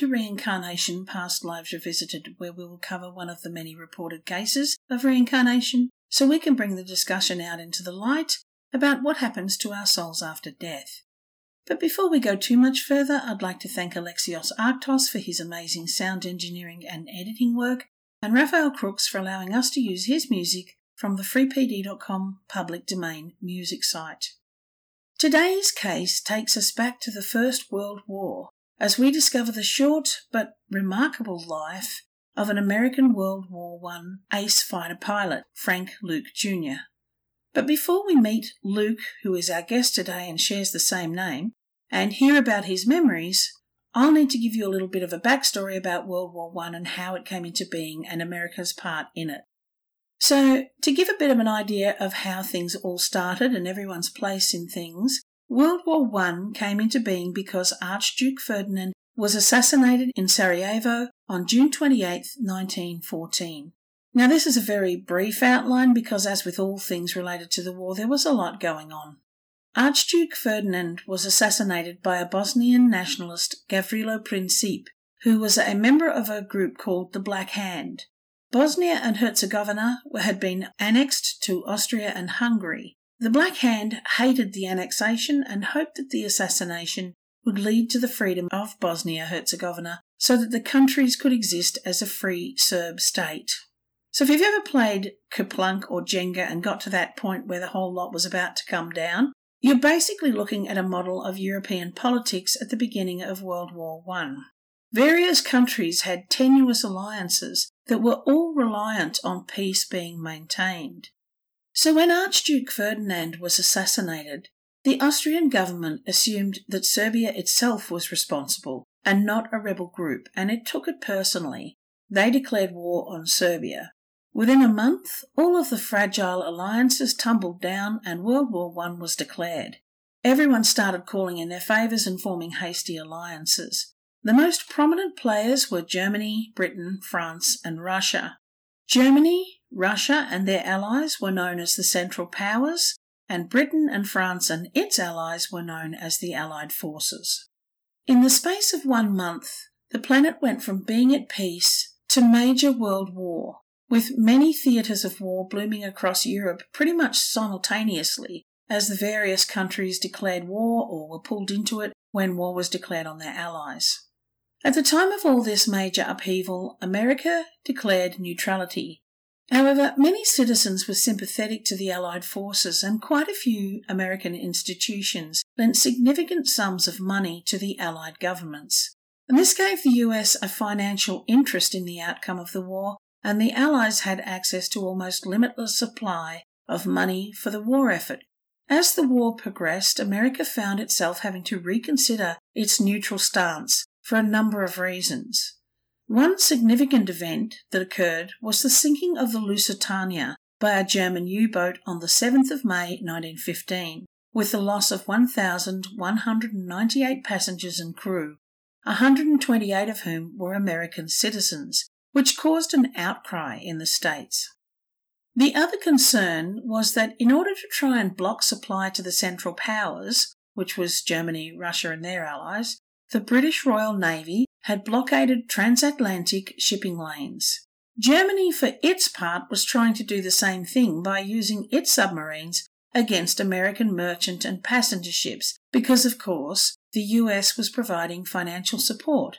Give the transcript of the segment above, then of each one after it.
To Reincarnation Past Lives Revisited, where we will cover one of the many reported cases of reincarnation so we can bring the discussion out into the light about what happens to our souls after death. But before we go too much further, I'd like to thank Alexios Arctos for his amazing sound engineering and editing work, and Rafael Krux for allowing us to use his music from the freepd.com public domain music site. Today's case takes us back to the First World War as we discover the short but remarkable life of an American World War I ace fighter pilot, Frank Luke Jr. But before we meet Luke, who is our guest today and shares the same name, and hear about his memories, I'll need to give you a little bit of a backstory about World War I and how it came into being and America's part in it. So, to give a bit of an idea of how things all started and everyone's place in things, World War I came into being because Archduke Ferdinand was assassinated in Sarajevo on June 28, 1914. Now, this is a very brief outline because, as with all things related to the war, there was a lot going on. Archduke Ferdinand was assassinated by a Bosnian nationalist, Gavrilo Princip, who was a member of a group called the Black Hand. Bosnia and Herzegovina had been annexed to Austria and Hungary, the Black Hand hated the annexation and hoped that the assassination would lead to the freedom of Bosnia Herzegovina so that the countries could exist as a free Serb state. So, if you've ever played Kerplunk or Jenga and got to that point where the whole lot was about to come down, you're basically looking at a model of European politics at the beginning of World War I. Various countries had tenuous alliances that were all reliant on peace being maintained. So when Archduke Ferdinand was assassinated, the Austrian government assumed that Serbia itself was responsible and not a rebel group, and it took it personally. They declared war on Serbia. Within a month, all of the fragile alliances tumbled down and World War I was declared. Everyone started calling in their favours and forming hasty alliances. The most prominent players were Germany, Britain, France, and Russia. Germany Russia and their allies were known as the Central Powers, and Britain and France and its allies were known as the Allied Forces. In the space of one month, the planet went from being at peace to major world war, with many theatres of war blooming across Europe pretty much simultaneously as the various countries declared war or were pulled into it when war was declared on their allies. At the time of all this major upheaval, America declared neutrality, However, many citizens were sympathetic to the Allied forces, and quite a few American institutions lent significant sums of money to the Allied governments. And this gave the US a financial interest in the outcome of the war, and the Allies had access to almost limitless supply of money for the war effort. As the war progressed, America found itself having to reconsider its neutral stance for a number of reasons. One significant event that occurred was the sinking of the Lusitania by a German U boat on the 7th of May 1915, with the loss of 1,198 passengers and crew, 128 of whom were American citizens, which caused an outcry in the States. The other concern was that in order to try and block supply to the Central Powers, which was Germany, Russia, and their allies, the British Royal Navy had blockaded transatlantic shipping lanes. Germany, for its part, was trying to do the same thing by using its submarines against American merchant and passenger ships because, of course, the US was providing financial support.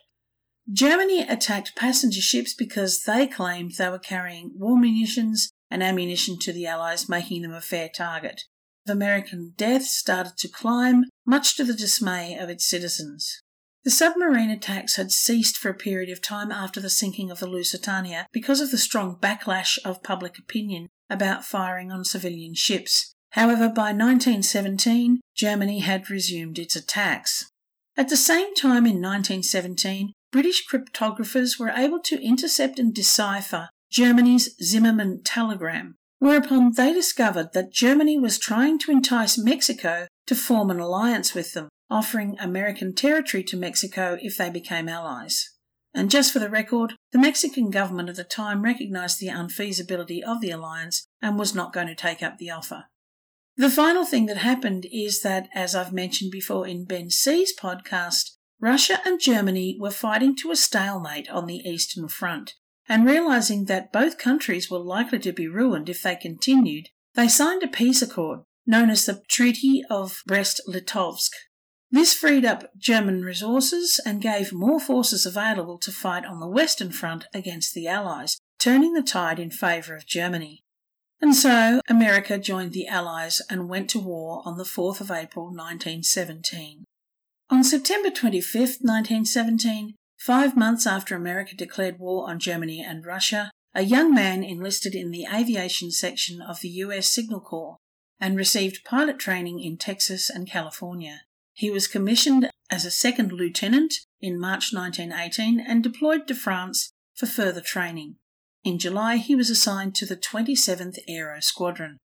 Germany attacked passenger ships because they claimed they were carrying war munitions and ammunition to the Allies, making them a fair target. American deaths started to climb, much to the dismay of its citizens. The submarine attacks had ceased for a period of time after the sinking of the Lusitania because of the strong backlash of public opinion about firing on civilian ships. However, by 1917, Germany had resumed its attacks. At the same time in 1917, British cryptographers were able to intercept and decipher Germany's Zimmermann telegram, whereupon they discovered that Germany was trying to entice Mexico to form an alliance with them, offering American territory to Mexico if they became allies. And just for the record, the Mexican government at the time recognised the unfeasibility of the alliance and was not going to take up the offer. The final thing that happened is that, as I've mentioned before in Ben C's podcast, Russia and Germany were fighting to a stalemate on the Eastern Front, and realizing that both countries were likely to be ruined if they continued, they signed a peace accord known as the Treaty of Brest-Litovsk. This freed up German resources and gave more forces available to fight on the Western Front against the Allies, turning the tide in favour of Germany. And so America joined the Allies and went to war on the 4th of April 1917. On September 25, 1917, five months after America declared war on Germany and Russia, a young man enlisted in the aviation section of the US Signal Corps and received pilot training in Texas and California. He was commissioned as a second lieutenant in March 1918 and deployed to France for further training. In July, he was assigned to the 27th Aero Squadron.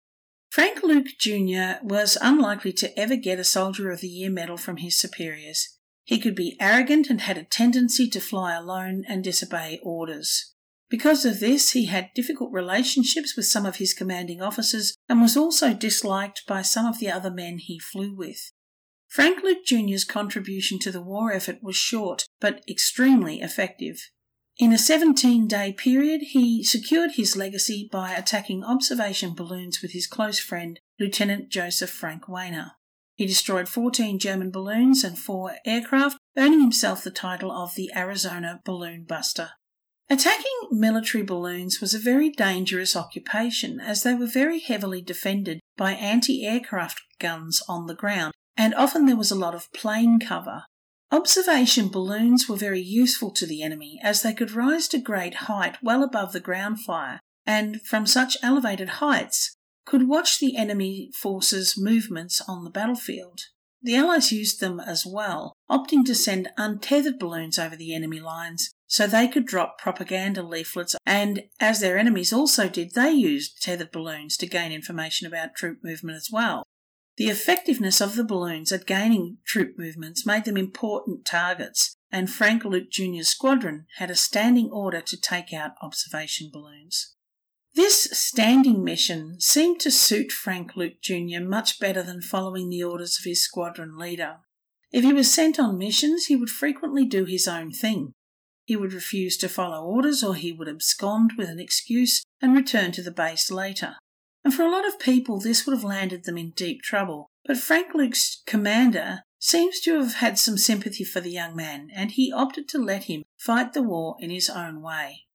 Frank Luke Jr. was unlikely to ever get a Soldier of the Year medal from his superiors. He could be arrogant and had a tendency to fly alone and disobey orders. Because of this, he had difficult relationships with some of his commanding officers and was also disliked by some of the other men he flew with. Frank Luke Jr.'s contribution to the war effort was short but extremely effective. In a 17 day period, he secured his legacy by attacking observation balloons with his close friend, Lieutenant Joseph Frank Wehner. He destroyed 14 German balloons and four aircraft, earning himself the title of the Arizona Balloon Buster. Attacking military balloons was a very dangerous occupation as they were very heavily defended by anti aircraft guns on the ground, and often there was a lot of plane cover. Observation balloons were very useful to the enemy as they could rise to great height well above the ground fire and from such elevated heights could watch the enemy forces' movements on the battlefield. The Allies used them as well, opting to send untethered balloons over the enemy lines so they could drop propaganda leaflets, and as their enemies also did, they used tethered balloons to gain information about troop movement as well. The effectiveness of the balloons at gaining troop movements made them important targets, and Frank Luke Jr.'s squadron had a standing order to take out observation balloons. This standing mission seemed to suit Frank Luke Jr. much better than following the orders of his squadron leader. If he was sent on missions, he would frequently do his own thing. He would refuse to follow orders or he would abscond with an excuse and return to the base later and for a lot of people, this would have landed them in deep trouble. But Frank Luke's commander seems to have had some sympathy for the young man, and he opted to let him fight the war in his own way.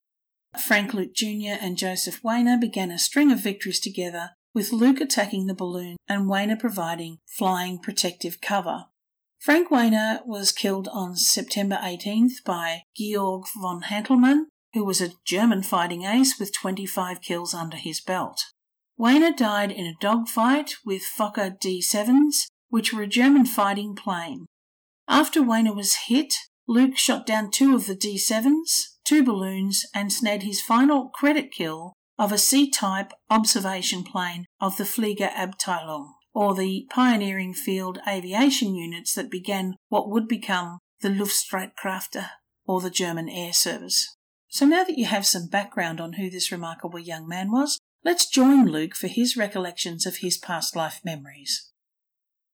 Frank Luke Jr. and Joseph Wehner began a string of victories together, with Luke attacking the balloon and Wehner providing flying protective cover. Frank Wehner was killed on September 18th by Georg von Hantelmann, who was a German fighting ace with 25 kills under his belt. Wehner died in a dogfight with Fokker D-7s, which were a German fighting plane. After Wehner was hit, Luke shot down two of the D-7s, two balloons, and snared his final credit kill of a C-type observation plane of the Fliegerabteilung, or the pioneering field aviation units that began what would become the Luftstreitkräfte, or the German Air Service. So now that you have some background on who this remarkable young man was, Let's join Luke for his recollections of his past life memories.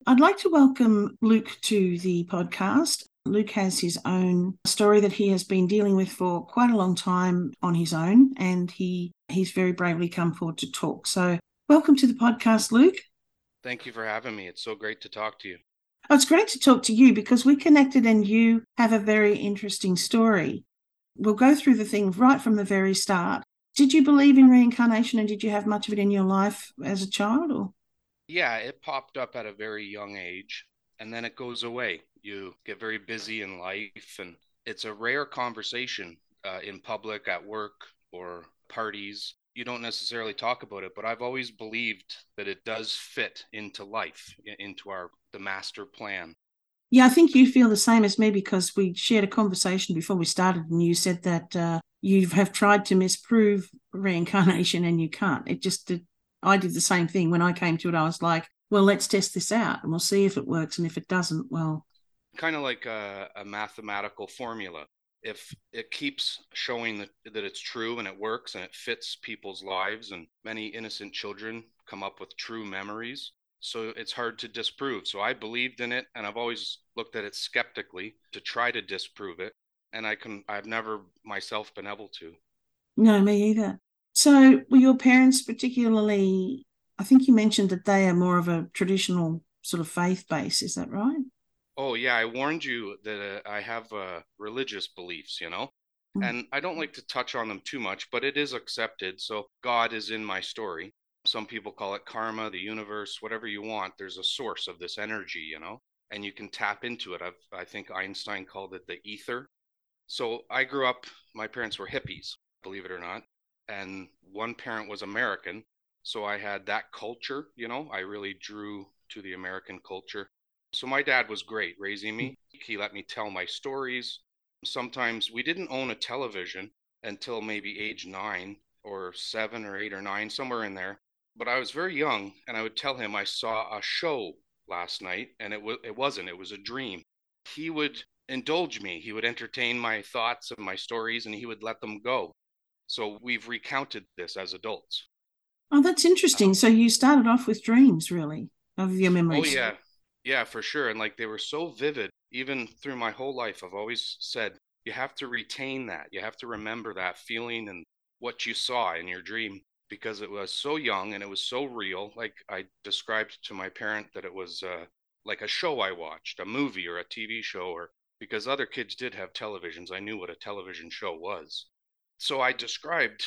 I'd like to welcome Luke to the podcast. Luke has his own story that he has been dealing with for quite a long time on his own, and he he's very bravely come forward to talk. So, welcome to the podcast, Luke. Thank you for having me. It's so great to talk to you. Oh, it's great to talk to you because we connected and you have a very interesting story. We'll go through the thing right from the very start. Did you believe in reincarnation and did you have much of it in your life as a child or? Yeah, it popped up at a very young age and then it goes away. You get very busy in life and it's a rare conversation uh, in public, at work, or parties. You don't necessarily talk about it, but I've always believed that it does fit into life, into our the master plan. Yeah, I think you feel the same as me because we shared a conversation before we started, and you said that uh, you have tried to misprove reincarnation and you can't. It just did. I did the same thing when I came to it. I was like, well, let's test this out and we'll see if it works. And if it doesn't, well. Kind of like a, a mathematical formula. If it keeps showing that, that it's true and it works and it fits people's lives, and many innocent children come up with true memories. So it's hard to disprove. So I believed in it and I've always looked at it skeptically to try to disprove it. And I can I've never myself been able to. No, me either. So were your parents particularly I think you mentioned that they are more of a traditional sort of faith base, is that right? Oh yeah, I warned you that uh, I have uh, religious beliefs, you know, mm-hmm. and I don't like to touch on them too much, but it is accepted. So God is in my story. Some people call it karma, the universe, whatever you want. There's a source of this energy, you know, and you can tap into it. I've, I think Einstein called it the ether. So I grew up. My parents were hippies, believe it or not, and one parent was American. So I had that culture, you know. I really drew to the American culture so my dad was great raising me. Mm-hmm. He let me tell my stories. Sometimes we didn't own a television until maybe age nine or seven or eight or nine, somewhere in there. But I was very young, and I would tell him I saw a show last night, and it was it wasn't. It was a dream. He would indulge me. He would entertain my thoughts and my stories, and he would let them go. So we've recounted this as adults. Oh, that's interesting. Um, so you started off with dreams, really, of your oh, memories. Oh yeah, yeah, for sure. And like they were so vivid, even through my whole life. I've always said you have to retain that. You have to remember that feeling and what you saw in your dream because it was so young and it was so real. Like I described to my parent that it was uh, like a show I watched, a movie or a TV show, or because other kids did have televisions, I knew what a television show was. So I described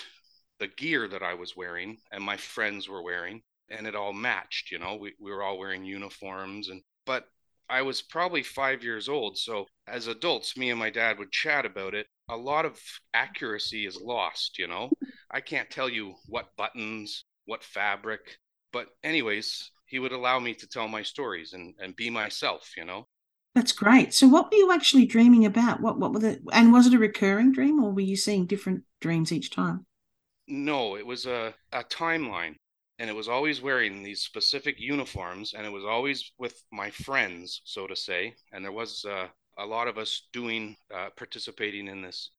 the gear that I was wearing and my friends were wearing and it all matched you know? We, we were all wearing uniforms and but i was probably five years old so as adults me and my dad would chat about it. A lot of accuracy is lost you know? I can't tell you what buttons what fabric but anyways he would allow me to tell my stories and, and be myself you know that's great. So what were you actually dreaming about? What what were the and was it a recurring dream or were you seeing different dreams each time? No it was a, a timeline and it was always wearing these specific uniforms and it was always with my friends so to say and there was uh, a lot of us doing uh, participating in this.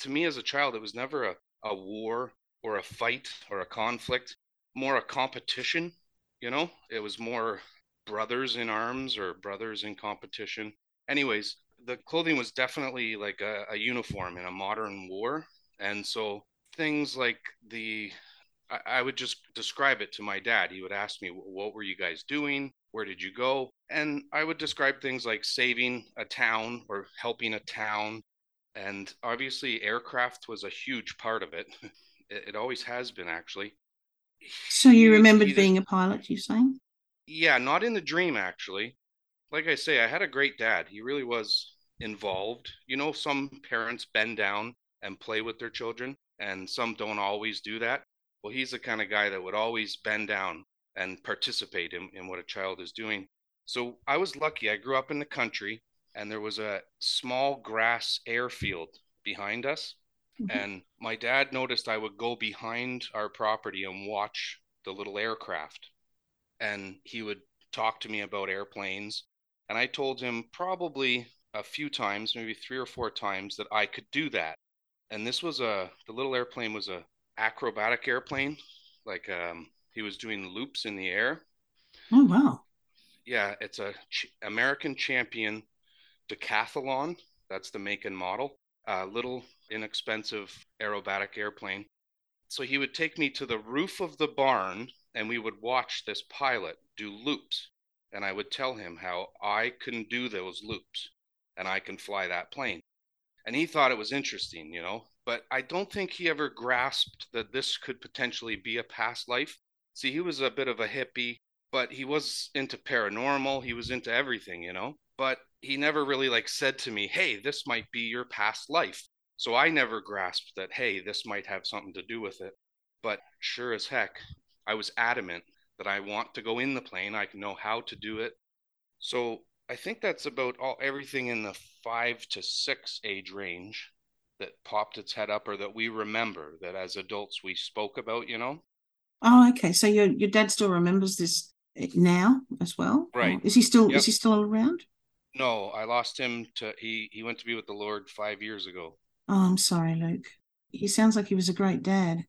To me as a child it was never a, a war or a fight or a conflict more a competition you know? It was more brothers in arms or brothers in competition anyways the clothing was definitely like a, a uniform in a modern war and so things like the I, would just describe it to my dad. He would ask me, What were you guys doing? Where did you go? And I would describe things like saving a town or helping a town. And obviously, aircraft was a huge part of it. It, it always has been, actually. So you remembered either, being a pilot, you saying? Yeah, not in the dream, actually. Like I say, I had a great dad. He really was involved. You know, some parents bend down and play with their children, and some don't always do that. Well, he's the kind of guy that would always bend down and participate in, in what a child is doing. So I was lucky. I grew up in the country and there was a small grass airfield behind us. Mm-hmm. And my dad noticed I would go behind our property and watch the little aircraft. And he would talk to me about airplanes. And I told him probably a few times, maybe three or four times, that I could do that. And this was a, the little airplane was a acrobatic airplane. Like um, he was doing loops in the air. Oh wow! Yeah, it's a ch- American champion decathlon. That's the make and model. A little inexpensive aerobatic airplane. So he would take me to the roof of the barn, and we would watch this pilot do loops. And I would tell him how I can do those loops, and I can fly that plane. And he thought it was interesting, you know but I don't think he ever grasped that this could potentially be a past life. See, he was a bit of a hippie, but he was into paranormal, he was into everything, you know? But he never really like said to me, "Hey, this might be your past life." So I never grasped that, "Hey, this might have something to do with it." But sure as heck, I was adamant that I want to go in the plane. I know how to do it. So I think that's about all everything in the five to six age range that popped its head up or that we remember that as adults we spoke about, you know? Oh, okay. So your your dad still remembers this eh, now as well? Right. Is he still yep. is he still around? No, I lost him to he he went to be with the Lord five years ago. Oh, I'm sorry, Luke. He sounds like he was a great dad.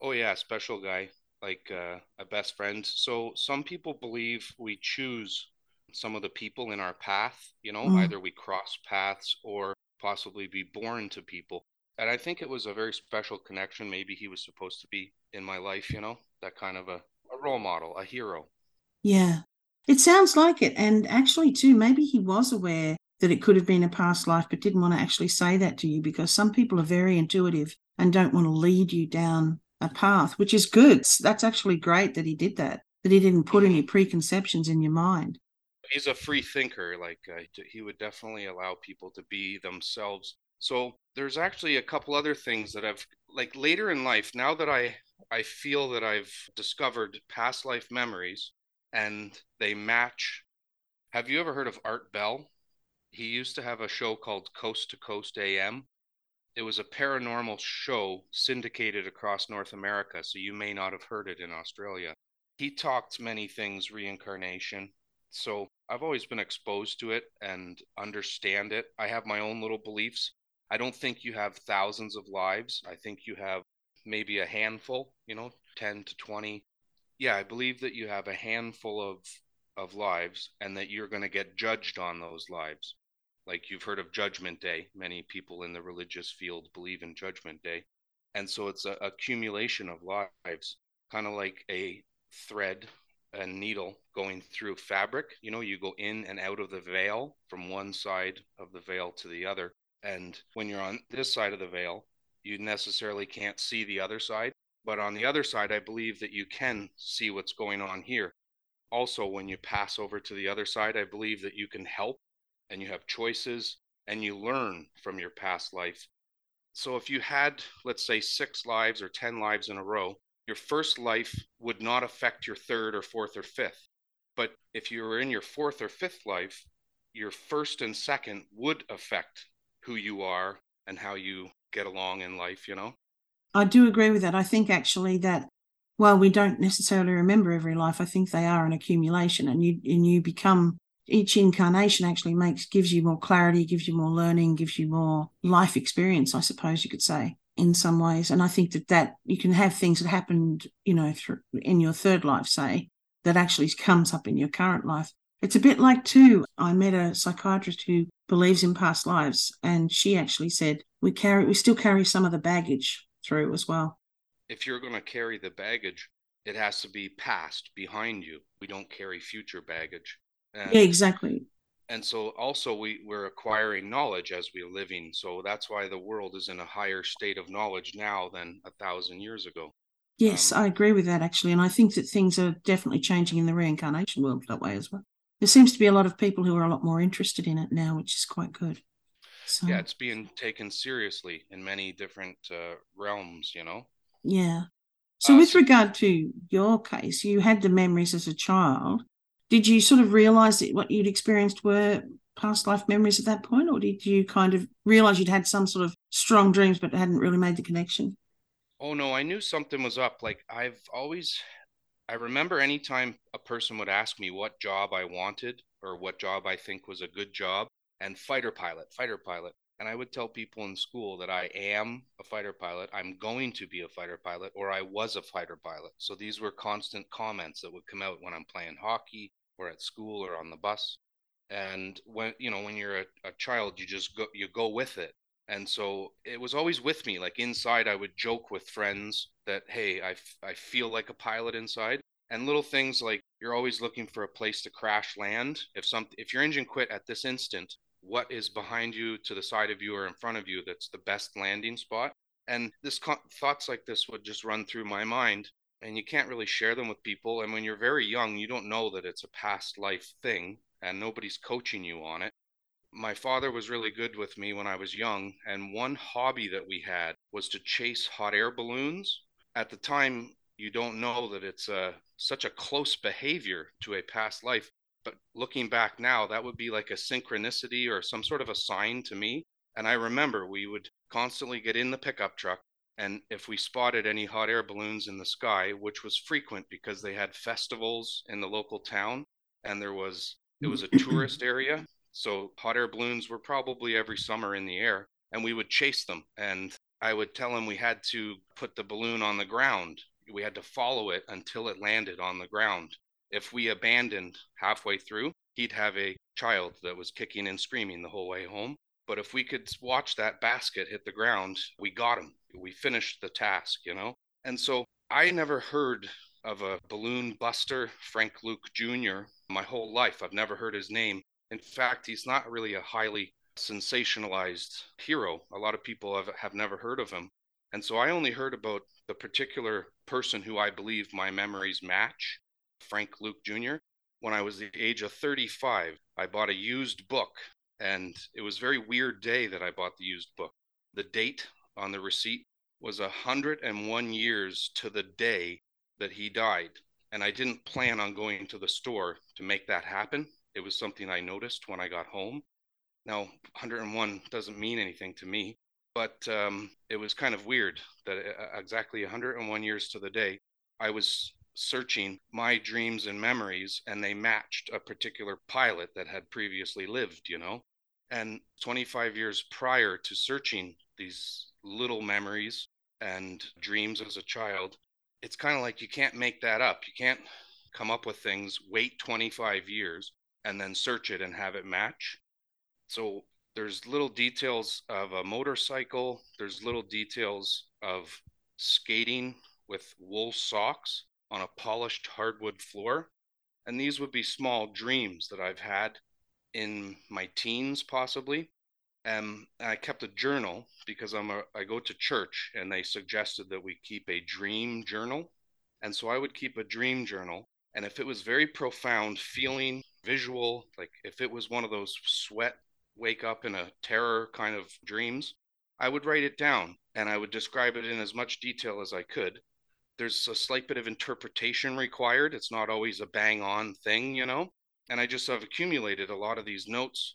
Oh yeah, special guy. Like uh, a best friend. So some people believe we choose some of the people in our path, you know, mm. either we cross paths or possibly be born to people. And I think it was a very special connection. Maybe he was supposed to be in my life, you know, that kind of a, a role model, a hero. Yeah. It sounds like it. And actually, too, maybe he was aware that it could have been a past life, but didn't want to actually say that to you because some people are very intuitive and don't want to lead you down a path, which is good. That's actually great that he did that, that he didn't put any preconceptions in your mind. He's a free thinker. Like uh, he would definitely allow people to be themselves. So there's actually a couple other things that I've like later in life. Now that I I feel that I've discovered past life memories and they match. Have you ever heard of Art Bell? He used to have a show called Coast to Coast AM it was a paranormal show syndicated across North America, so you may not have heard it in Australia. He talked many things reincarnation. So I've always been exposed to it and understand it. I have my own little beliefs. I don't think you have thousands of lives. I think you have maybe a handful, you know, 10 to 20. Yeah, I believe that you have a handful of of lives and that you're going to get judged on those lives like you've heard of Judgment Day. Many people in the religious field believe in Judgment Day. And so it's an accumulation of lives, kind of like a thread, a needle going through fabric. You know, you go in and out of the veil from one side of the veil to the other. And when you're on this side of the veil, you necessarily can't see the other side. But on the other side, I believe that you can see what's going on here. Also, when you pass over to the other side, I believe that you can help and you have choices and you learn from your past life. So if you had, let's say, six lives or 10 lives in a row, your first life would not affect your third or fourth or fifth. But if you were in your fourth or fifth life, your first and second would affect who you are and how you get along in life, you know? I do agree with that. I think actually that while we don't necessarily remember every life, I think they are an accumulation and you and you become each incarnation actually makes gives you more clarity, gives you more learning, gives you more life experience, I suppose you could say in some ways. And I think that that you can have things that happened, you know, through, in your third life, say, that actually comes up in your current life. It's a bit like too. I met a psychiatrist who believes in past lives, and she actually said we carry we still carry some of the baggage through as well. If you're going to carry the baggage, it has to be past behind you. We don't carry future baggage. And, yeah, exactly. And so also we, we're acquiring knowledge as we're living. So that's why the world is in a higher state of knowledge now than a thousand years ago. Yes, um, I agree with that actually. And I think that things are definitely changing in the reincarnation world that way as well. There seems to be a lot of people who are a lot more interested in it now, which is quite good. So, yeah, it's being taken seriously in many different uh, realms, you know? Yeah. So, uh, with so, regard to your case, you had the memories as a child did you sort of realize that what you'd experienced were past life memories at that point, or did you kind of realize you'd had some sort of strong dreams but hadn't really made the connection? Oh no, I knew something was up. Like I've always, I remember anytime a person would ask me what job I wanted or what job I think was a good job, and fighter pilot, fighter pilot. And I would tell people in school that I am a fighter pilot, I'm going to be a fighter pilot, or I was a fighter pilot. So these were constant comments that would come out when I'm playing hockey or at school or on the bus and when you know when you're a, a child you just go you go with it and so it was always with me like inside i would joke with friends that hey I, f- I feel like a pilot inside and little things like you're always looking for a place to crash land. If some if your engine quit at this instant what is behind you to the side of you or in front of you that's the best landing spot? And this co- thoughts like this would just run through my mind and you can't really share them with people. And when you're very young, you don't know that it's a past life thing and nobody's coaching you on it. My father was really good with me when I was young, and one hobby that we had was to chase hot air balloons. At the time, you don't know that it's a, such a close behavior to a past life. But looking back now, that would be like a synchronicity or some sort of a sign to me. And I remember we would constantly get in the pickup truck and if we spotted any hot air balloons in the sky, which was frequent because they had festivals in the local town and there was it was a tourist area, so hot air balloons were probably every summer in the air and we would chase them and I would tell him we had to put the balloon on the ground we had to follow it until it landed on the ground. If we abandoned halfway through, he'd have a child that was kicking and screaming the whole way home. But if we could watch that basket hit the ground, we got him. We finished the task, you know? And so I never heard of a balloon buster, Frank Luke Jr., my whole life. I've never heard his name. In fact, he's not really a highly sensationalized hero. A lot of people have, have never heard of him. And so I only heard about the particular person who I believe my memories match, Frank Luke Jr. When I was the age of 35, I bought a used book, and it was a very weird day that I bought the used book. The date on the receipt was 101 years to the day that he died. And I didn't plan on going to the store to make that happen. It was something I noticed when I got home. Now, 101 doesn't mean anything to me, but um, it was kind of weird that uh, exactly 101 years to the day, I was searching my dreams and memories, and they matched a particular pilot that had previously lived, you know. And 25 years prior to searching these little memories and dreams as a child, it's kind of like you can't make that up. You can't come up with things, wait 25 years, and then search it and have it match. So there's little details of a motorcycle, there's little details of skating with wool socks on a polished hardwood floor. And these would be small dreams that I've had in my teens, possibly. Um, I kept a journal because I'm a I go to church and they suggested that we keep a dream journal. And so I would keep a dream journal. And if it was very profound, feeling, visual, like if it was one of those sweat, wake up in a terror kind of dreams, I would write it down and I would describe it in as much detail as I could. There's a slight bit of interpretation required. It's not always a bang on thing, you know? And I just have accumulated a lot of these notes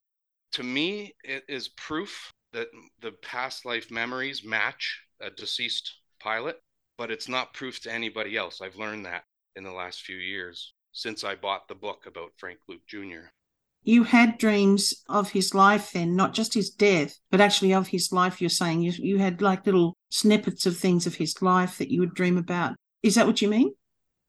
to me, it is proof that the past life memories match a deceased pilot, but it's not proof to anybody else. I've learned that in the last few years since I bought the book about Frank Luke Jr. You had dreams of his life then, not just his death, but actually of his life. You're saying you, you had like little snippets of things of his life that you would dream about. Is that what you mean?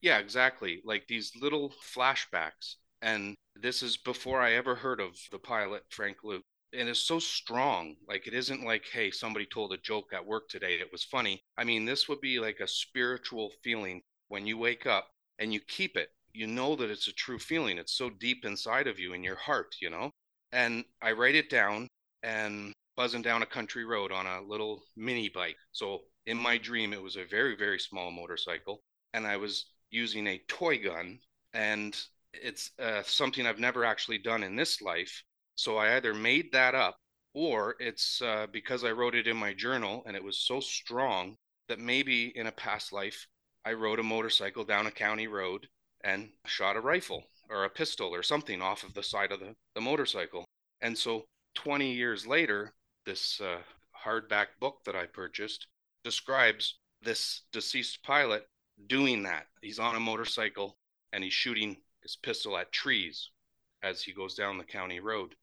Yeah, exactly. Like these little flashbacks. And this is before I ever heard of the pilot, Frank Luke. And it's so strong. Like, it isn't like, hey, somebody told a joke at work today. It was funny. I mean, this would be like a spiritual feeling when you wake up and you keep it. You know that it's a true feeling. It's so deep inside of you in your heart, you know? And I write it down and buzzing down a country road on a little mini bike. So in my dream, it was a very, very small motorcycle. And I was using a toy gun and it's uh, something I've never actually done in this life. So I either made that up or it's uh, because I wrote it in my journal and it was so strong that maybe in a past life I rode a motorcycle down a county road and shot a rifle or a pistol or something off of the side of the, the motorcycle. And so 20 years later, this uh, hardback book that I purchased describes this deceased pilot doing that. He's on a motorcycle and he's shooting his pistol at trees as he goes down the county road.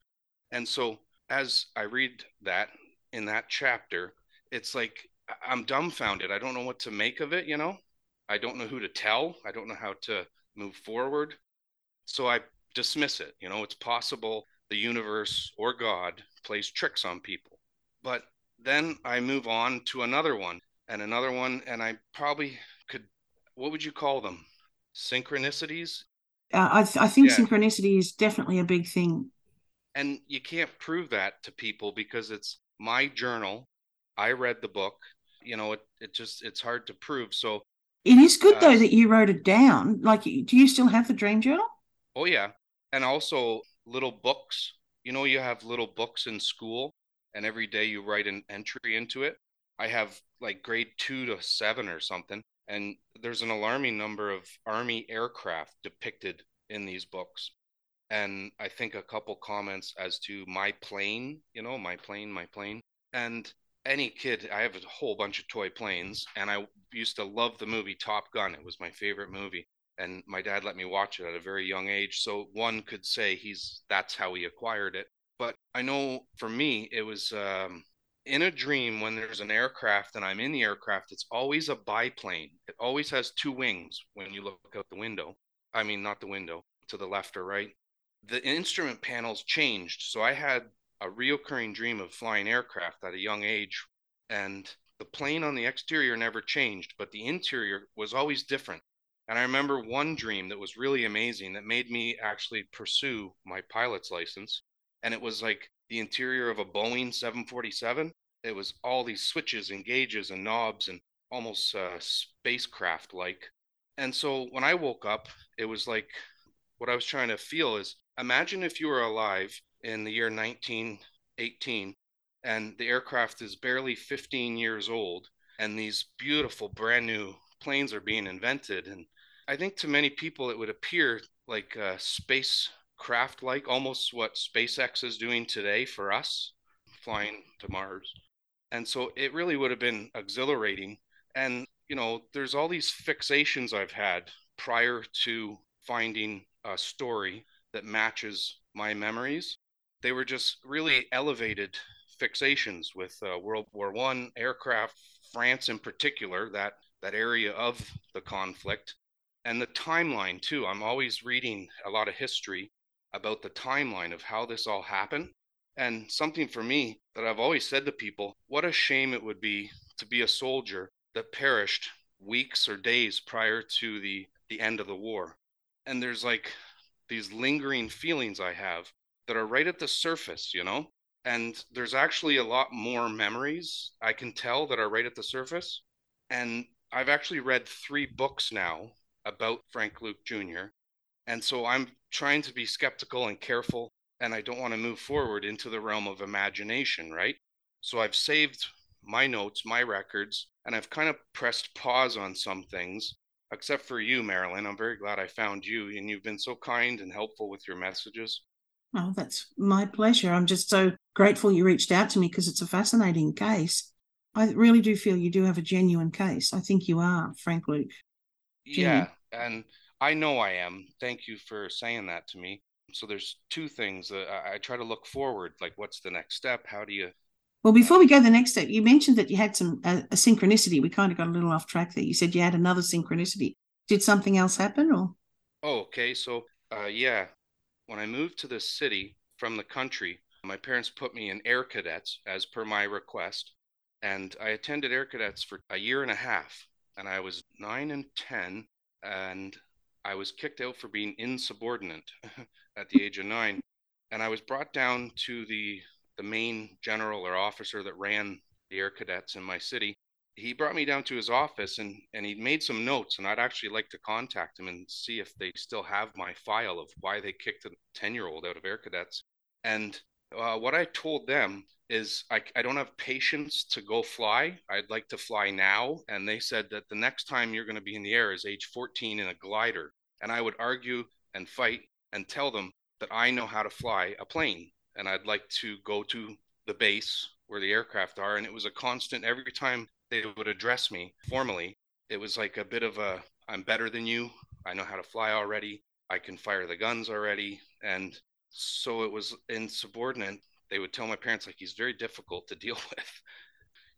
And so as I read that in that chapter, it's like I'm dumbfounded. I don't know what to make of it, you know? I don't know who to tell. I don't know how to move forward. So I dismiss it. You know, it's possible the universe or God plays tricks on people. But then I move on to another one and another one, and I probably could, what would you call them? Synchronicities? Uh, I, th- I think yeah. synchronicity is definitely a big thing. And you can't prove that to people because it's my journal. I read the book. You know, it, it just, it's hard to prove. So it is good uh, though that you wrote it down. Like, do you still have the dream journal? Oh, yeah. And also little books. You know, you have little books in school and every day you write an entry into it. I have like grade two to seven or something and there's an alarming number of Army aircraft depicted in these books. And I think a couple comments as to my plane, you know, my plane, my plane. And any kid, I have a whole bunch of toy planes, and I used to love the movie Top Gun. It was my favorite movie. And my dad let me watch it at a very young age. So one could say he's that's how he acquired it. But I know for me, it was um, in a dream, when there's an aircraft and I'm in the aircraft, it's always a biplane. It always has two wings when you look out the window. I mean, not the window, to the left or right. The instrument panels changed. So I had a reoccurring dream of flying aircraft at a young age. And the plane on the exterior never changed, but the interior was always different. And I remember one dream that was really amazing that made me actually pursue my pilot's license. And it was like the interior of a Boeing 747. It was all these switches and gauges and knobs and almost uh, spacecraft like. And so when I woke up, it was like what I was trying to feel is imagine if you were alive in the year 1918 and the aircraft is barely 15 years old and these beautiful brand new planes are being invented and i think to many people it would appear like a spacecraft like almost what spacex is doing today for us flying to mars. And so it really would have been exhilarating. And you know there's all these fixations i've had prior to finding a story that matches my memories. They were just really elevated fixations with uh, World War One aircraft, France in particular, that that area of the conflict, and the timeline too. I'm always reading a lot of history about the timeline of how this all happened. And something for me that I've always said to people, what a shame it would be to be a soldier that perished weeks or days prior to the the end of the war. And there's like these lingering feelings I have that are right at the surface, you know? and there's actually a lot more memories I can tell that are right at the surface. And I've actually read three books now about Frank Luke Jr. And so I'm trying to be skeptical and careful, and I don't want to move forward into the realm of imagination, right? So I've saved my notes, my records, and I've kind of pressed pause on some things, except for you, Marilyn. I'm very glad I found you, and you've been so kind and helpful with your messages. Oh, that's my pleasure. I'm just so grateful you reached out to me because it's a fascinating case. I really do feel you do have a genuine case. I think you are, Frank Luke. Yeah, and I know I am. Thank you for saying that to me. So there's two things. Uh, I try to look forward, like what's the next step? How do you? Well, before we go the next step, you mentioned that you had some a, a synchronicity. We kind of got a little off track there. You said you had another synchronicity. Did something else happen, or? Oh, okay. So, uh, yeah, when I moved to the city from the country, my parents put me in Air Cadets as per my request. And I attended Air Cadets for a year and a half. And I was nine and 10. And I was kicked out for being insubordinate at the age of nine. And I was brought down to the, the main general or officer that ran the Air Cadets in my city he brought me down to his office and and he made some notes and i'd actually like to contact him and see if they still have my file of why they kicked a 10 year old out of air cadets and uh, what i told them is I, I don't have patience to go fly i'd like to fly now and they said that the next time you're going to be in the air is age 14 in a glider and i would argue and fight and tell them that i know how to fly a plane and i'd like to go to the base where the aircraft are and it was a constant every time they would address me formally, it was like a bit of a I'm better than you. I know how to fly already. I can fire the guns already. And so it was insubordinate. They would tell my parents, like, he's very difficult to deal with.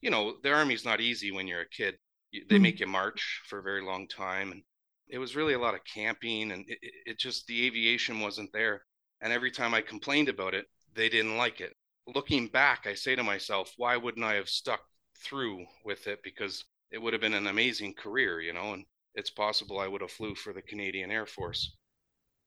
You know, the army's not easy when you're a kid. They mm-hmm. make you march for a very long time. And it was really a lot of camping. And it, it just, the aviation wasn't there. And every time I complained about it, they didn't like it. Looking back, I say to myself, why wouldn't I have stuck through with it because it would have been an amazing career, you know, and it's possible I would have flew for the Canadian Air Force.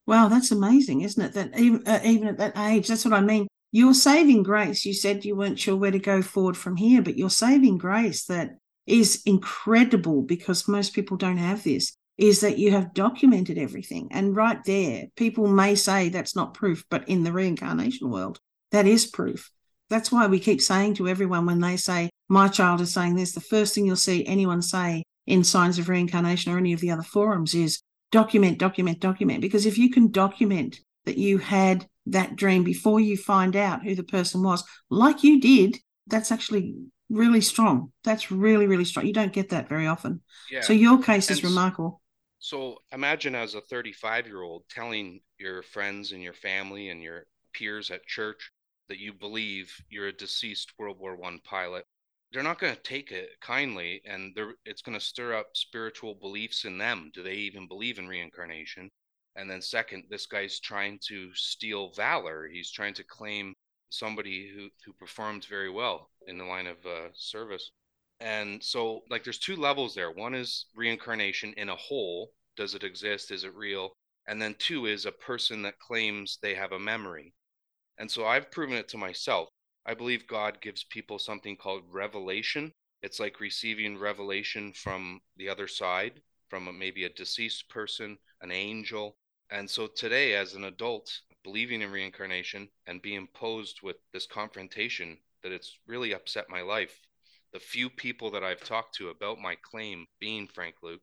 Wow, that's amazing, isn't it? That even uh, even at that age, that's what I mean. You're saving grace. You said you weren't sure where to go forward from here, but you're saving grace that is incredible because most people don't have this. Is that you have documented everything, and right there, people may say that's not proof, but in the reincarnation world, that is proof. That's why we keep saying to everyone when they say, my child is saying this, the first thing you'll see anyone say in Signs of Reincarnation or any of the other forums is document, document, document. Because if you can document that you had that dream before you find out who the person was, like you did, that's actually really strong. That's really, really strong. You don't get that very often. Yeah. So your case is remarkable. So imagine as a 35 year old telling your friends and your family and your peers at church that you believe you're a deceased World War One pilot, they're not going to take it kindly, and they're, it's going to stir up spiritual beliefs in them. Do they even believe in reincarnation? And then, second, this guy's trying to steal valor. He's trying to claim somebody who, who performs very well in the line of uh, service. And so, like, there's two levels there. One is reincarnation in a whole. Does it exist? Is it real? And then two is a person that claims they have a memory. And so I've proven it to myself. I believe God gives people something called revelation. It's like receiving revelation from the other side, from a, maybe a deceased person, an angel. And so today, as an adult, believing in reincarnation and being posed with this confrontation that it's really upset my life. The few people that I've talked to about my claim being Frank Luke,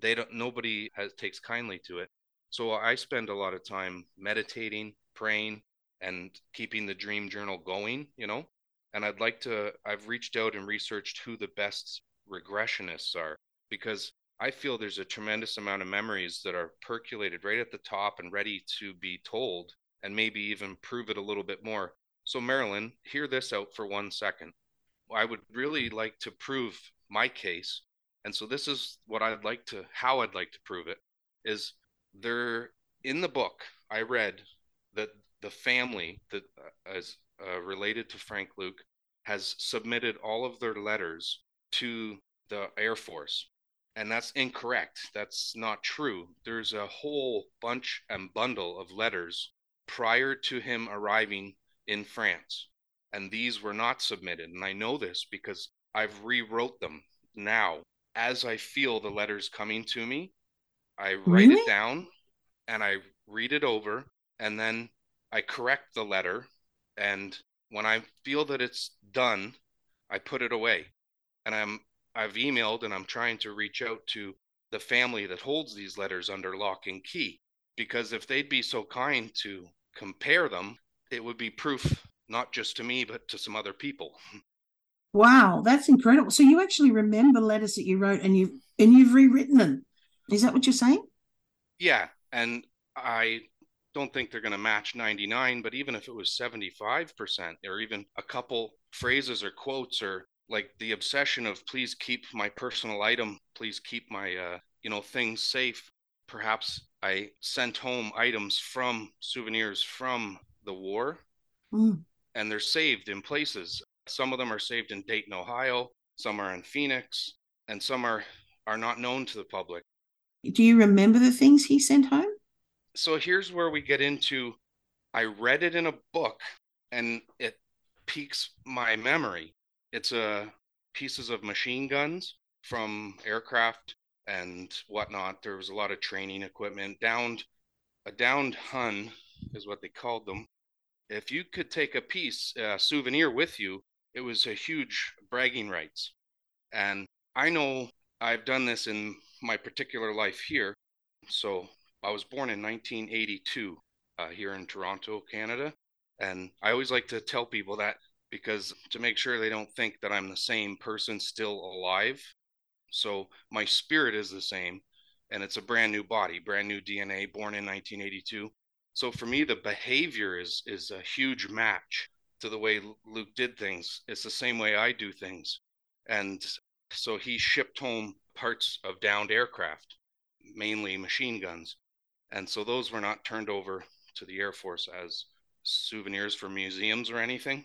they don't nobody has takes kindly to it. So I spend a lot of time meditating, praying, and keeping the dream journal going, you know. And I'd like to I've reached out and researched who the best regressionists are because I feel there's a tremendous amount of memories that are percolated right at the top and ready to be told and maybe even prove it a little bit more. So, Marilyn, hear this out for one second. I would really like to prove my case. And so, this is what I'd like to, how I'd like to prove it is there in the book I read that the family that uh, uh, related to Frank Luke has submitted all of their letters to the Air Force. And that's incorrect. That's not true. There's a whole bunch and bundle of letters prior to him arriving in France. And these were not submitted. And I know this because I've rewrote them now. As I feel the letters coming to me, I write really? it down and I read it over and then I correct the letter. And when I feel that it's done, I put it away. And I'm I've emailed and I'm trying to reach out to the family that holds these letters under lock and key because if they'd be so kind to compare them, it would be proof not just to me but to some other people. Wow, that's incredible. So you actually remember letters that you wrote and you and you've rewritten them. Is that what you're saying? Yeah, and I don't think they're going to match 99, but even if it was 75% or even a couple phrases or quotes or like the obsession of please keep my personal item, please keep my uh, you know things safe. Perhaps I sent home items from souvenirs from the war, mm. and they're saved in places. Some of them are saved in Dayton, Ohio. Some are in Phoenix, and some are are not known to the public. Do you remember the things he sent home? So here's where we get into. I read it in a book, and it piques my memory. It's uh, pieces of machine guns from aircraft and whatnot. There was a lot of training equipment. Downed, a downed Hun is what they called them. If you could take a piece, a souvenir with you, it was a huge bragging rights. And I know I've done this in my particular life here. So I was born in 1982 uh, here in Toronto, Canada. And I always like to tell people that because to make sure they don't think that I'm the same person still alive so my spirit is the same, and it's a brand new body, brand new DNA, born in 1982. So for me, the behavior is is a huge match to the way Luke did things. It's the same way I do things, and so he shipped home parts of downed aircraft, mainly machine guns, and so those were not turned over to the Air Force as souvenirs for museums or anything.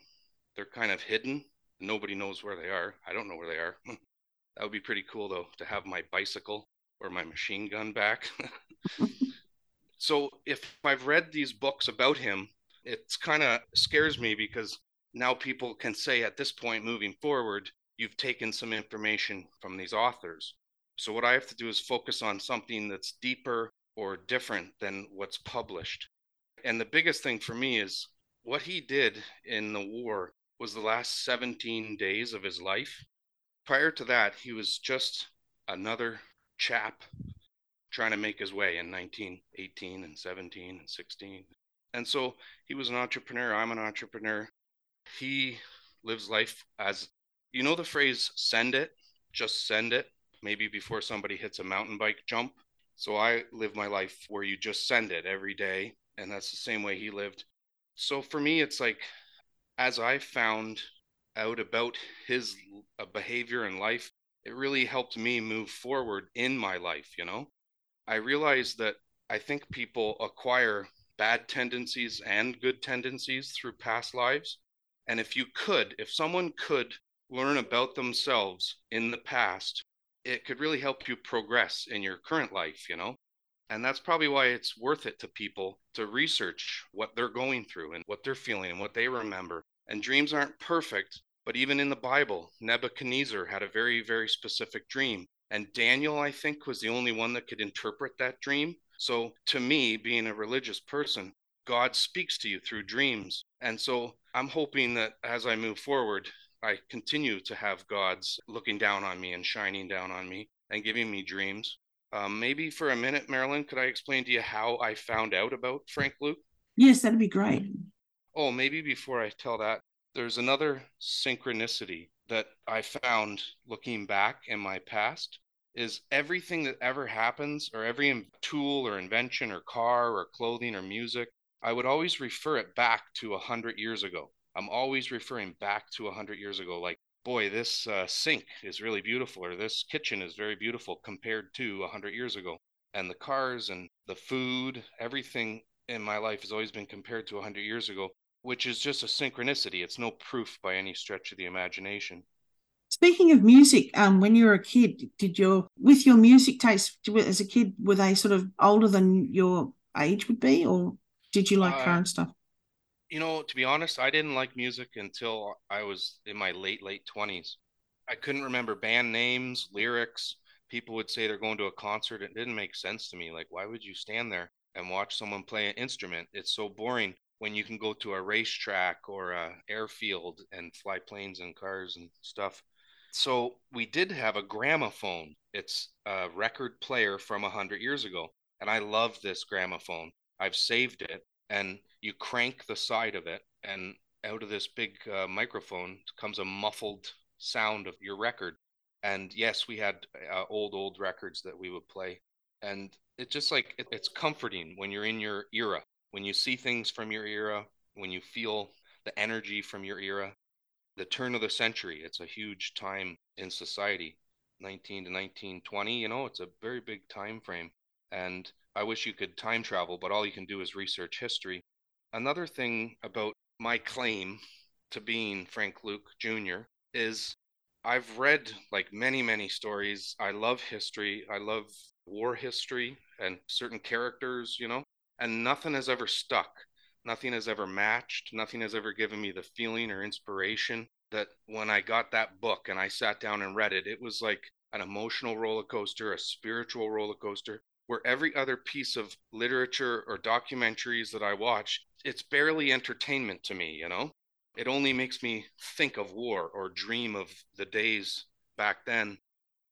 They're kind of hidden. Nobody knows where they are. I don't know where they are. That would be pretty cool though to have my bicycle or my machine gun back. so if I've read these books about him, it's kind of scares me because now people can say at this point moving forward, you've taken some information from these authors. So what I have to do is focus on something that's deeper or different than what's published. And the biggest thing for me is what he did in the war was the last 17 days of his life prior to that, he was just another chap trying to make his way in 1918 and 17 and 16. And so he was an entrepreneur. I'm an entrepreneur. He lives life as you know the phrase send it, just send it, maybe before somebody hits a mountain bike jump. So I live my life where you just send it every day. And that's the same way he lived. So for me, it's like as I found out about his uh, behavior in life, it really helped me move forward in my life, you know? I realized that I think people acquire bad tendencies and good tendencies through past lives. And if you could, if someone could learn about themselves in the past, it could really help you progress in your current life, you know? And that's probably why it's worth it to people to research what they're going through and what they're feeling and what they remember. And dreams aren't perfect, but even in the Bible, Nebuchadnezzar had a very, very specific dream. And Daniel, I think, was the only one that could interpret that dream. So to me, being a religious person, God speaks to you through dreams. And so I'm hoping that as I move forward, I continue to have God's looking down on me and shining down on me and giving me dreams. Um, maybe for a minute, Marilyn, could I explain to you how I found out about Frank Luke? Yes, that'd be great. Oh, maybe before I tell that, there's another synchronicity that I found looking back in my past is everything that ever happens or every tool or invention or car or clothing or music, I would always refer it back to a hundred years ago. I'm always referring back to a hundred years ago. Like, boy, this uh, sink is really beautiful, or this kitchen is very beautiful compared to a hundred years ago. And the cars and the food, everything in my life has always been compared to a hundred years ago, which is just a synchronicity. It's no proof by any stretch of the imagination. Speaking of music, um, when you were a kid, did your with your music taste as a kid were they sort of older than your age would be, or did you like uh, current stuff? You know, to be honest, I didn't like music until I was in my late, late 20s. I couldn't remember band names, lyrics. People would say they're going to a concert. It didn't make sense to me. Like, why would you stand there and watch someone play an instrument? It's so boring when you can go to a racetrack or a airfield and fly planes and cars and stuff. So we did have a gramophone. It's a record player from a hundred years ago, and I love this gramophone. I've saved it, and you crank the side of it, and out of this big uh, microphone comes a muffled sound of your record. And yes, we had uh, old, old records that we would play. And it's just like it, it's comforting when you're in your era, when you see things from your era, when you feel the energy from your era. The turn of the century, it's a huge time in society. 19 to 1920, you know, it's a very big time frame. And I wish you could time travel, but all you can do is research history another thing about my claim to being Frank Luke Jr. is I've read like many, many stories. I love history. I love war history and certain characters, you know, and nothing has ever stuck. Nothing has ever matched. Nothing has ever given me the feeling or inspiration that when I got that book and I sat down and read it, it was like an emotional roller coaster, a spiritual roller coaster, where every other piece of literature or documentaries that I watch it's barely entertainment to me, you know? It only makes me think of war or dream of the days back then.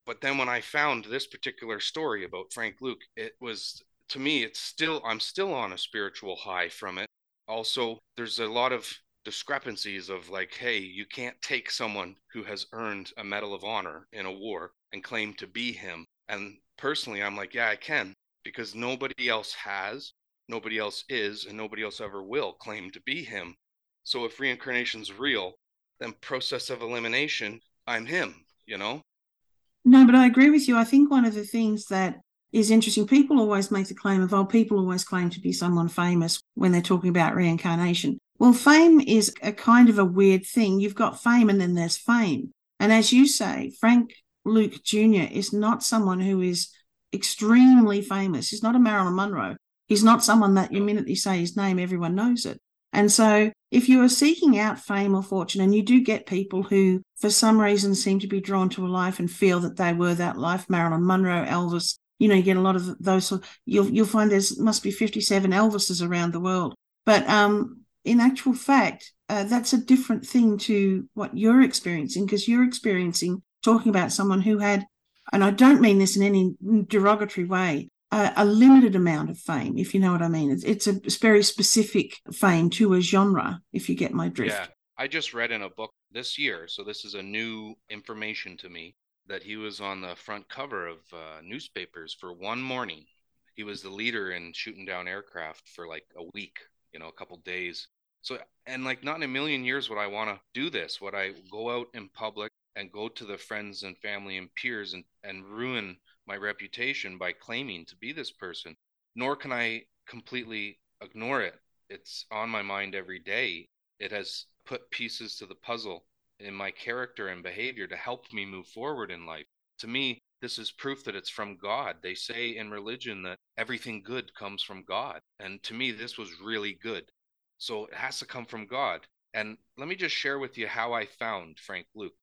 But then when I found this particular story about Frank Luke, it was to me, it's still, I'm still on a spiritual high from it. Also, there's a lot of discrepancies of like, hey, you can't take someone who has earned a Medal of Honor in a war and claim to be him. And personally, I'm like, yeah, I can because nobody else has nobody else is and nobody else ever will claim to be him. So if reincarnation's real, then process of elimination, I'm him, you know? No, but I agree with you. I think one of the things that is interesting, people always make the claim of, oh, people always claim to be someone famous when they're talking about reincarnation. Well, fame is a kind of a weird thing. You've got fame and then there's fame. And as you say, Frank Luke Jr. is not someone who is extremely famous. He's not a Marilyn Monroe. He's not someone that you minute you say his name, everyone knows it. And so if you are seeking out fame or fortune, and you do get people who, for some reason, seem to be drawn to a life and feel that they were that life, Marilyn Monroe, Elvis, you know, you get a lot of those. You'll you'll find there's must be 57 Elvises around the world. But um, in actual fact, uh, that's a different thing to what you're experiencing because you're experiencing talking about someone who had, and I don't mean this in any derogatory way, a, a, limited amount of fame, if you know what I mean. It's, it's a very specific fame to a genre, if you get my drift. Yeah, I just read in a book this year, so this is a new information to me, that he was on the front cover of uh, newspapers for one morning. He was the leader in shooting down aircraft for like a week, you know, a couple days. So, and like not in a million years would I want to do this. Would I go out in public and go to the friends and family and peers and, and ruin my reputation by claiming to be this person? Nor can I completely ignore it. It's on my mind every day. It has put pieces to the puzzle in my character and behavior to help me move forward in life. To me, this is proof that it's from God. They say in religion that everything good comes from God. And to me, this was really good. So it has to come from God. And let me just share with you how I found Frank Luke.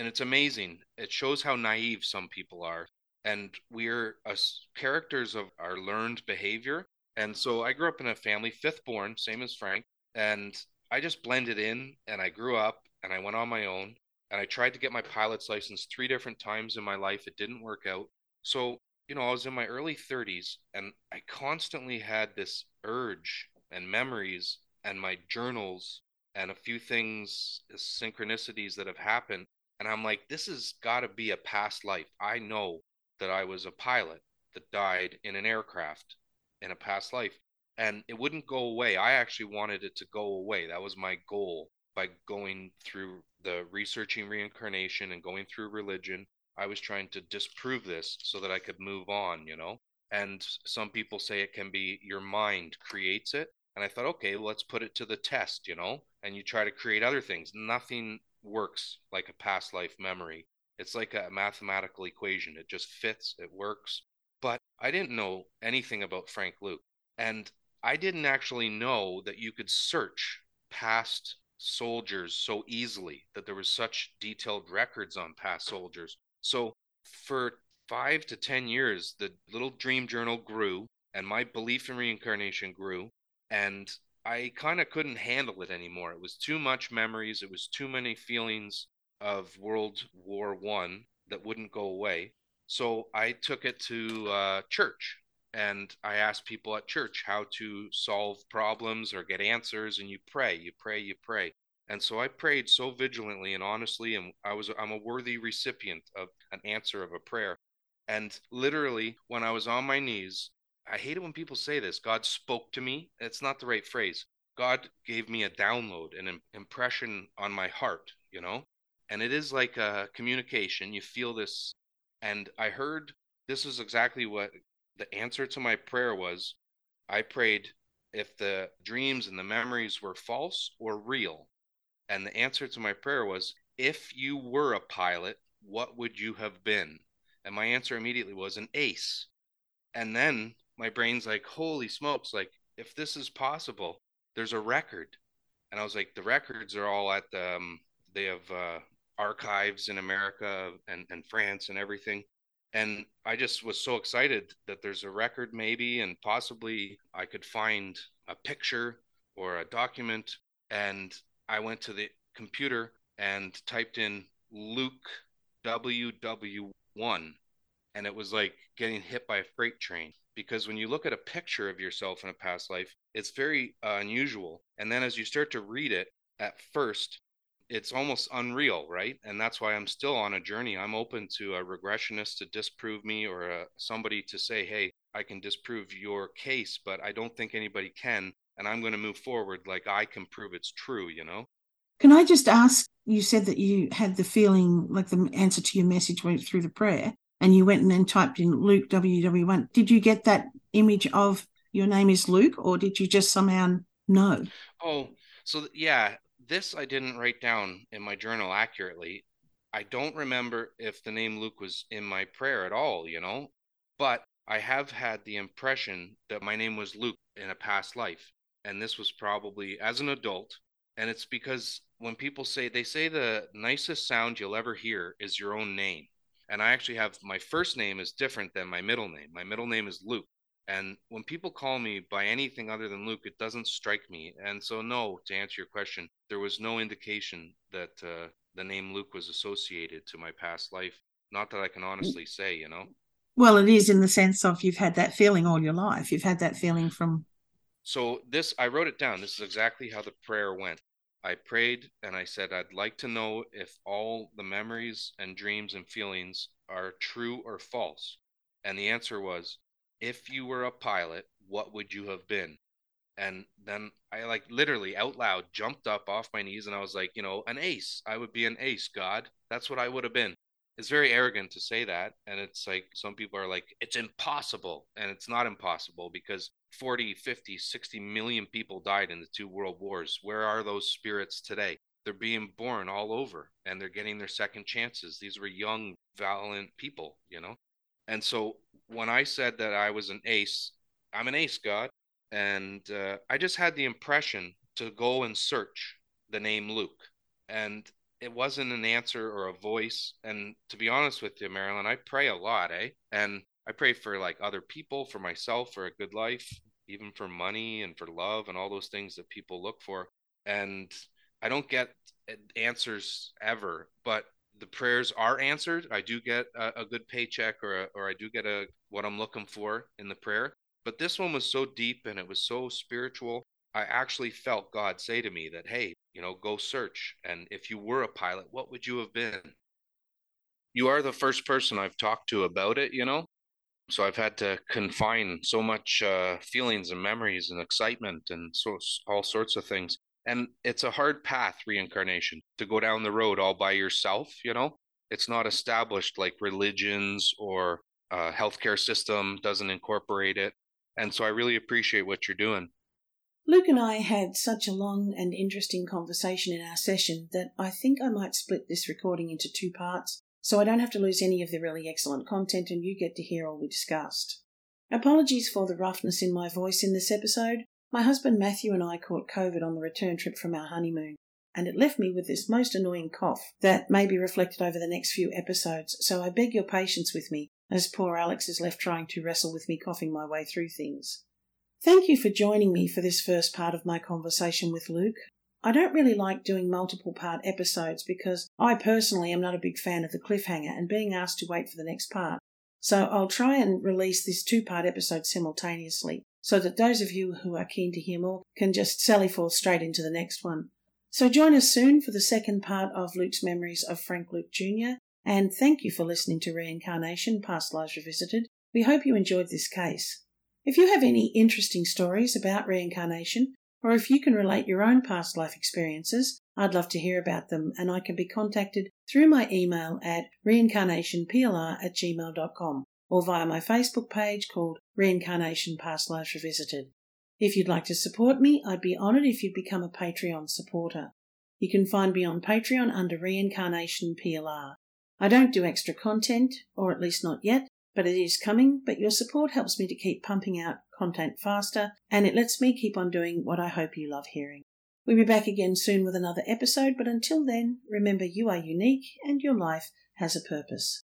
And it's amazing. It shows how naive some people are. And we're us characters of our learned behavior. And so I grew up in a family, fifth born, same as Frank. And I just blended in and I grew up and I went on my own and I tried to get my pilot's license three different times in my life. It didn't work out. So, you know, I was in my early 30s and I constantly had this urge and memories and my journals and a few things, synchronicities that have happened. And I'm like, this has got to be a past life. I know that I was a pilot that died in an aircraft in a past life. And it wouldn't go away. I actually wanted it to go away. That was my goal by going through the researching reincarnation and going through religion, I was trying to disprove this so that I could move on, you know? And some people say it can be your mind creates it. And I thought, okay, let's put it to the test, you know? And you try to create other things. Nothing works like a past life memory. It's like a mathematical equation. It just fits, it works. But I didn't know anything about Frank Luke. And I didn't actually know that you could search past soldiers so easily, that there was such detailed records on past soldiers. So for five to 10 years, the little dream journal grew and my belief in reincarnation grew. And I kind of couldn't handle it anymore. It was too much memories. It was too many feelings of World War One that wouldn't go away. So I took it to uh, church and I asked people at church how to solve problems or get answers, and you pray, you pray, you pray. And so I prayed so vigilantly and honestly, and I was I'm a worthy recipient of an answer of a prayer. And literally, when I was on my knees, I hate it when people say this. God spoke to me. It's not the right phrase. God gave me a download, an impression on my heart, you know? And it is like a communication. You feel this. And I heard this is exactly what the answer to my prayer was I prayed if the dreams and the memories were false or real. And the answer to my prayer was if you were a pilot, what would you have been? And my answer immediately was an ace. And then my brain's like, holy smokes, like if this is possible, there's a record. And I was like, the records are all at the, um, they have uh, archives in America and, and France and everything. And I just was so excited that there's a record maybe and possibly I could find a picture or a document. And I went to the computer and typed in Luke WW1 and it was like getting hit by a freight train because when you look at a picture of yourself in a past life it's very uh, unusual and then as you start to read it at first it's almost unreal, right? And that's why I'm still on a journey. I'm open to a regressionist to disprove me or a, somebody to say, hey, I can disprove your case, but I don't think anybody can. And I'm going to move forward like I can prove it's true, you know? Can I just ask? You said that you had the feeling like the answer to your message went through the prayer, and you went and then typed in Luke WW1. Did you get that image of your name is Luke, or did you just somehow know? Oh, so yeah, this I didn't write down in my journal accurately. I don't remember if the name Luke was in my prayer at all, you know, but I have had the impression that my name was Luke in a past life. And this was probably as an adult. And it's because when people say, they say the nicest sound you'll ever hear is your own name. And I actually have my first name is different than my middle name. My middle name is Luke. And when people call me by anything other than Luke, it doesn't strike me. And so, no, to answer your question, there was no indication that uh, the name Luke was associated to my past life. Not that I can honestly say, you know. Well, it is in the sense of you've had that feeling all your life. You've had that feeling from. So, this, I wrote it down. This is exactly how the prayer went. I prayed and I said, I'd like to know if all the memories and dreams and feelings are true or false. And the answer was if you were a pilot, what would you have been? And then I like literally out loud jumped up off my knees and I was like, you know, an ace. I would be an ace, God. That's what I would have been. It's very arrogant to say that. And it's like some people are like, it's impossible. And it's not impossible because 40, 50, 60 million people died in the two world wars. Where are those spirits today? They're being born all over and they're getting their second chances. These were young, valiant people, you know? And so when I said that I was an ace, I'm an ace, God and uh, I just had the impression to go and search the name Luke, and it wasn't an answer or a voice. And to be honest with you, Marilyn, I pray a lot, eh? And I pray for like other people, for myself, for a good life, even for money and for love and all those things that people look for. And I don't get eh, answers ever, but the prayers are answered. I do get a, a good paycheck or a, or I do get a what I'm looking for in the prayer. But this one was so deep and it was so spiritual. I actually felt God say to me that, hey, you know, go search. And if you were a pilot, what would you have been? You are the first person I've talked to about it, you know? So I've had to confine so much uh, feelings and memories and excitement and so all sorts of things. And it's a hard path, reincarnation, to go down the road all by yourself, you know? It's not established like religions or uh, healthcare system doesn't incorporate it. And so I really appreciate what you're doing. Luke and I had such a long and interesting conversation in our session that I think I might split this recording into two parts so I don't have to lose any of the really excellent content and you get to hear all we discussed. Apologies for the roughness in my voice in this episode. My husband Matthew and I caught COVID on the return trip from our honeymoon, and it left me with this most annoying cough that may be reflected over the next few episodes, so I beg your patience with me as poor Alex is left trying to wrestle with me coughing my way through things. Thank you for joining me for this first part of my conversation with Luke. I don't really like doing multiple part episodes because I personally am not a big fan of the cliffhanger and being asked to wait for the next part. So I'll try and release this two part episode simultaneously so that those of you who are keen to hear more can just sally forth straight into the next one. So join us soon for the second part of Luke's memories of Frank Luke Jr. And thank you for listening to Reincarnation Past Lives Revisited. We hope you enjoyed this case. If you have any interesting stories about reincarnation, or if you can relate your own past life experiences, I'd love to hear about them, and I can be contacted through my email at reincarnationplr at gmail.com or via my Facebook page called Reincarnation Past Lives Revisited. If you'd like to support me, I'd be honoured if you'd become a Patreon supporter. You can find me on Patreon under Reincarnation PLR. I don't do extra content, or at least not yet, but it is coming. But your support helps me to keep pumping out content faster, and it lets me keep on doing what I hope you love hearing. We'll be back again soon with another episode, but until then, remember you are unique and your life has a purpose.